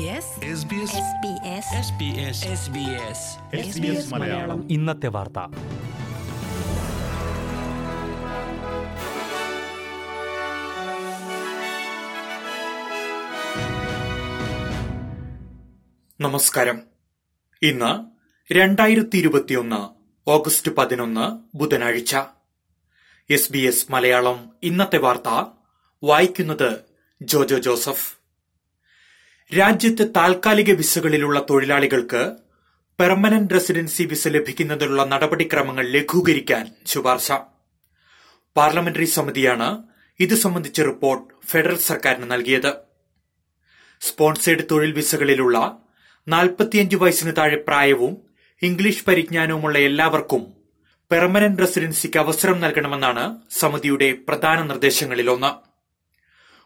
SBS SBS Malayalam. ഇന്നത്തെ വാർത്ത. നമസ്കാരം. ഇന്ന് രണ്ടായിരത്തി ഇരുപത്തിയൊന്ന് ഓഗസ്റ്റ് പതിനൊന്ന് ബുധനാഴ്ച. എസ് ബി എസ് മലയാളം ഇന്നത്തെ വാർത്ത വായിക്കുന്നത് ജോജോ ജോസഫ്. രാജ്യത്ത് താൽക്കാലിക വിസകളിലുള്ള തൊഴിലാളികൾക്ക് പെർമനന്റ് റെസിഡൻസി വിസ ലഭിക്കുന്നതിനുള്ള നടപടിക്രമങ്ങൾ ലഘൂകരിക്കാൻ ശുപാർശ. പാർലമെന്ററി സമിതിയാണ് ഇത് സംബന്ധിച്ച റിപ്പോർട്ട് ഫെഡറൽ സർക്കാരിന് നൽകിയത്. സ്പോൺസേഡ് തൊഴിൽ വിസകളിലുള്ള നാൽപ്പത്തിയഞ്ച് വയസ്സിന് താഴെ പ്രായവും ഇംഗ്ലീഷ് പരിജ്ഞാനവുമുള്ള എല്ലാവർക്കും പെർമനന്റ് റെസിഡൻസിക്ക് അവസരം നൽകണമെന്നാണ് സമിതിയുടെ പ്രധാന നിർദ്ദേശങ്ങളിലൊന്ന്.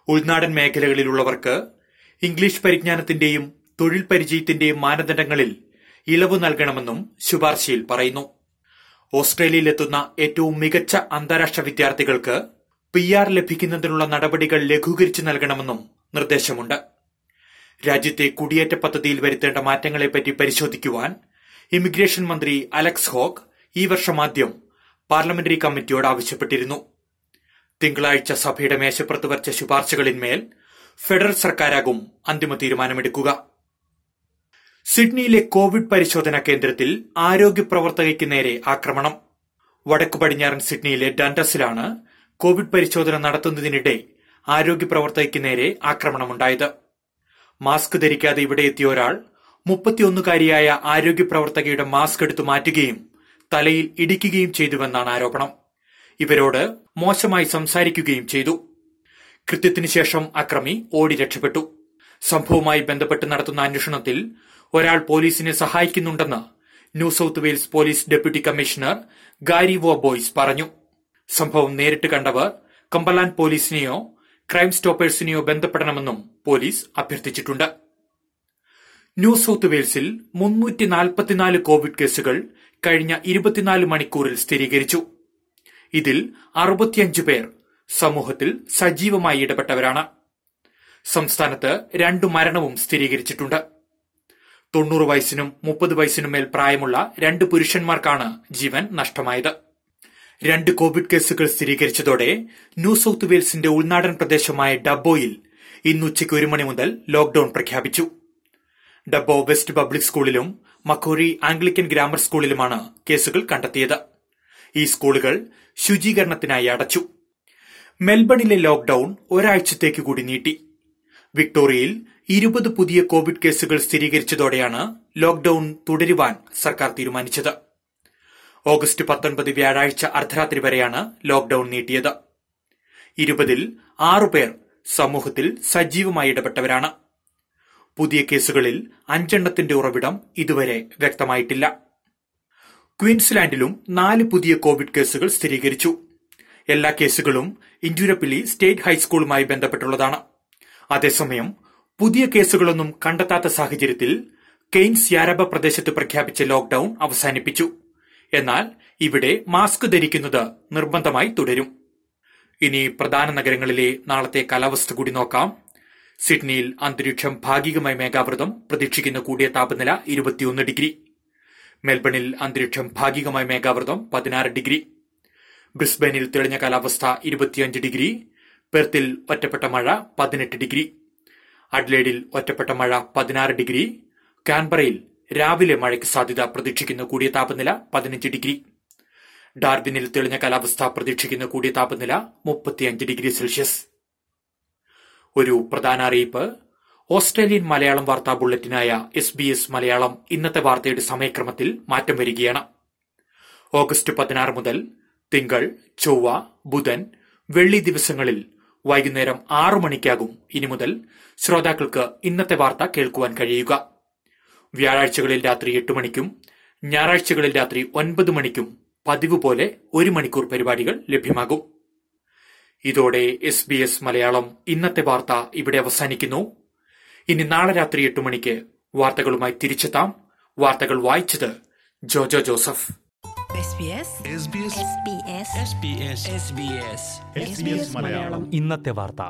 ഉൾനാടൻ മേഖലകളിലുള്ളവർക്ക് ഇംഗ്ലീഷ് പരിജ്ഞാനത്തിന്റെയും തൊഴിൽ പരിചയത്തിന്റെയും മാനദണ്ഡങ്ങളിൽ ഇളവ് നൽകണമെന്നും ശുപാർശയിൽ പറയുന്നു. ഓസ്ട്രേലിയയിലെത്തുന്ന ഏറ്റവും മികച്ച അന്താരാഷ്ട്ര വിദ്യാർത്ഥികൾക്ക് പി ആർ ലഭിക്കുന്നതിനുള്ള നടപടികൾ ലഘൂകരിച്ചു നൽകണമെന്നും നിർദ്ദേശമുണ്ട്. രാജ്യത്തെ കുടിയേറ്റ പദ്ധതിയിൽ വരുത്തേണ്ട മാറ്റങ്ങളെപ്പറ്റി പരിശോധിക്കുവാൻ ഇമിഗ്രേഷൻ മന്ത്രി അലക്സ് ഹോക്ക് ഈ വർഷം ആദ്യം പാർലമെന്ററി കമ്മിറ്റിയോട് ആവശ്യപ്പെട്ടിരുന്നു. തിങ്കളാഴ്ച സഭയുടെ മേശപ്പുറത്ത് വരച്ച ശുപാർശകളിന്മേൽ ഫെഡറൽ സർക്കാരാകും അന്തിമ തീരുമാനമെടുക്കുക. സിഡ്നിയിലെ കോവിഡ് പരിശോധനാ കേന്ദ്രത്തിൽ ആരോഗ്യ പ്രവർത്തകയ്ക്ക് നേരെ ആക്രമണം. വടക്കു പടിഞ്ഞാറൻ സിഡ്നിയിലെ ഡാൻഡസിലാണ് കോവിഡ് പരിശോധന നടത്തുന്നതിനിടെ ആരോഗ്യ പ്രവർത്തകയ്ക്ക് നേരെ ആക്രമണമുണ്ടായത്. മാസ്ക് ധരിക്കാതെ ഇവിടെ എത്തിയ ഒരാൾ മുപ്പത്തിയൊന്നുകാരിയായ ആരോഗ്യ പ്രവർത്തകയുടെ മാസ്ക് എടുത്തു മാറ്റുകയും തലയിൽ ഇടിക്കുകയും ചെയ്തുവെന്നാണ് ആരോപണം. ഇവരോട് മോശമായി സംസാരിക്കുകയും ചെയ്തു. കൃത്യത്തിനു ശേഷം അക്രമി ഓടി രക്ഷപ്പെട്ടു. സംഭവവുമായി ബന്ധപ്പെട്ട് നടത്തുന്ന അന്വേഷണത്തിൽ ഒരാൾ പോലീസിനെ സഹായിക്കുന്നുണ്ടെന്ന് New South Wales police deputy commissioner Gary Worboys പറഞ്ഞു. സംഭവം നേരിട്ട് കണ്ടവർ കമ്പലാൻ പോലീസിനെയോ ക്രൈം സ്റ്റോപ്പേഴ്സിനെയോ ബന്ധപ്പെടണമെന്നും പോലീസ് അഭ്യർത്ഥിച്ചിട്ടുണ്ട്. ന്യൂ സൌത്ത് വെയിൽസിൽ മുന്നൂറ്റി നാൽപ്പത്തിനാല് കോവിഡ് കേസുകൾ കഴിഞ്ഞ ഇരുപത്തിനാല് മണിക്കൂറിൽ സ്ഥിരീകരിച്ചു. ഇതിൽ അറുപത്തിയഞ്ച് പേർ സമൂഹത്തിൽ സജീവമായി ഇടപെട്ടവരാണ്. സംസ്ഥാനത്ത് രണ്ടു മരണവും സ്ഥിരീകരിച്ചിട്ടുണ്ട്. തൊണ്ണൂറ് വയസ്സിനും മുപ്പത് വയസ്സിനും മേൽ പ്രായമുള്ള രണ്ട് പുരുഷന്മാർക്കാണ് ജീവൻ നഷ്ടമായത്. രണ്ട് കോവിഡ് കേസുകൾ സ്ഥിരീകരിച്ചതോടെ ന്യൂ സൌത്ത് വെയിൽസിന്റെ ഉൾനാടൻ പ്രദേശമായ ഡബോയിൽ ഇന്ന് ഉച്ചയ്ക്ക് ഒരു മണി മുതൽ ലോക്ഡൌൺ പ്രഖ്യാപിച്ചു. ഡബോ വെസ്റ്റ് പബ്ലിക് സ്കൂളിലും മക്കോറി ആംഗ്ലിക്കൻ ഗ്രാമർ സ്കൂളിലുമാണ് കേസുകൾ കണ്ടെത്തിയത്. ഈ സ്കൂളുകൾ ശുചീകരണത്തിനായി അടച്ചു. മെൽബണിലെ ലോക്ഡൌൺ ഒരാഴ്ചത്തേക്ക് കൂടി നീട്ടി. വിക്ടോറിയയിൽ ഇരുപത് പുതിയ കോവിഡ് കേസുകൾ സ്ഥിരീകരിച്ചതോടെയാണ് ലോക്ഡൌൺ തുടരുവാൻ സർക്കാർ തീരുമാനിച്ചത്. ഓഗസ്റ്റ് പത്തൊൻപത് വ്യാഴാഴ്ച അർദ്ധരാത്രി വരെയാണ് ലോക്ഡൌൺ നീട്ടിയത്. ഇരുപതിൽ ആറുപേർ സമൂഹത്തിൽ സജീവമായി ഇടപെട്ടവരാണ്. പുതിയ കേസുകളിൽ അഞ്ചെണ്ണത്തിന്റെ ഉറവിടം ഇതുവരെ വ്യക്തമായിട്ടില്ല. ക്വീൻസ്ലാൻഡിലും നാല് പുതിയ കോവിഡ് കേസുകൾ സ്ഥിരീകരിച്ചു. എല്ലാ കേസുകളും ഇഞ്ചുരപ്പിള്ളി സ്റ്റേറ്റ് ഹൈസ്കൂളുമായി ബന്ധപ്പെട്ടുള്ളതാണ്. അതേസമയം പുതിയ കേസുകളൊന്നും കണ്ടെത്താത്ത സാഹചര്യത്തിൽ കെയ്ൻസ് യാരബ പ്രദേശത്ത് പ്രഖ്യാപിച്ച ലോക്ഡൌൺ അവസാനിപ്പിച്ചു. എന്നാൽ ഇവിടെ മാസ്ക് ധരിക്കുന്നത് നിർബന്ധമായി തുടരും. ഇനി പ്രധാന നഗരങ്ങളിലെ നാളത്തെ കാലാവസ്ഥ കൂടി നോക്കാം. സിഡ്നിയിൽ അന്തരീക്ഷം ഭാഗികമായി മേഘാവൃതം പ്രതീക്ഷിക്കുന്ന കൂടിയ താപനില ഇരുപത്തിയൊന്ന് ഡിഗ്രി. മെൽബണിൽ അന്തരീക്ഷം ഭാഗികമായി മേഘാവൃതം പതിനാറ് ഡിഗ്രി. ബ്രിസ്ബനിൽ തെളിഞ്ഞ കാലാവസ്ഥ ഇരുപത്തിയഞ്ച് ഡിഗ്രി പെർത്തിൽ ഒറ്റപ്പെട്ട മഴ പതിനെട്ട് ഡിഗ്രി അഡ്ലേഡിൽ ഒറ്റപ്പെട്ട മഴ പതിനാറ് ഡിഗ്രി കാൻബറയിൽ രാവിലെ മഴയ്ക്ക് സാധ്യത പ്രതീക്ഷിക്കുന്ന കൂടിയ താപനില പതിനഞ്ച് ഡിഗ്രി. ഡാർബിനിൽ തെളിഞ്ഞ കാലാവസ്ഥ പ്രതീക്ഷിക്കുന്ന കൂടിയ താപനില മുപ്പത്തിയഞ്ച് ഡിഗ്രി സെൽഷ്യസ്. ഒരു പ്രധാന അറിയിപ്പ് ഓസ്ട്രേലിയൻ മലയാളം വാർത്താ ബുള്ളറ്റിനായ എസ് ബി എസ് മലയാളം ഇന്നത്തെ വാർത്തയുടെ സമയക്രമത്തിൽ മാറ്റം വരികയാണ്. ഓഗസ്റ്റ് പതിനാറ് മുതൽ തിങ്കൾ ചൊവ്വ ബുധൻ വെള്ളി ദിവസങ്ങളിൽ വൈകുന്നേരം ആറു മണിക്കാകും ഇനി മുതൽ ശ്രോതാക്കൾക്ക് ഇന്നത്തെ വാർത്ത കേൾക്കുവാൻ കഴിയുക. വ്യാഴാഴ്ചകളിൽ രാത്രി എട്ട് മണിക്കും ഞായറാഴ്ചകളിൽ രാത്രി ഒൻപത് മണിക്കും പതിവ് പോലെ ഒരു മണിക്കൂർ പരിപാടികൾ ലഭ്യമാകും. ഇതോടെ എസ് ബി എസ് മലയാളം ഇന്നത്തെ വാർത്ത ഇവിടെ അവസാനിക്കുന്നു. ഇനി നാളെ രാത്രി എട്ട് മണിക്ക് വാർത്തകളുമായി തിരിച്ചെത്താം. വാർത്തകൾ വായിച്ചത് ജോജോ ജോസഫ്. ഇന്നത്തെ വാർത്ത.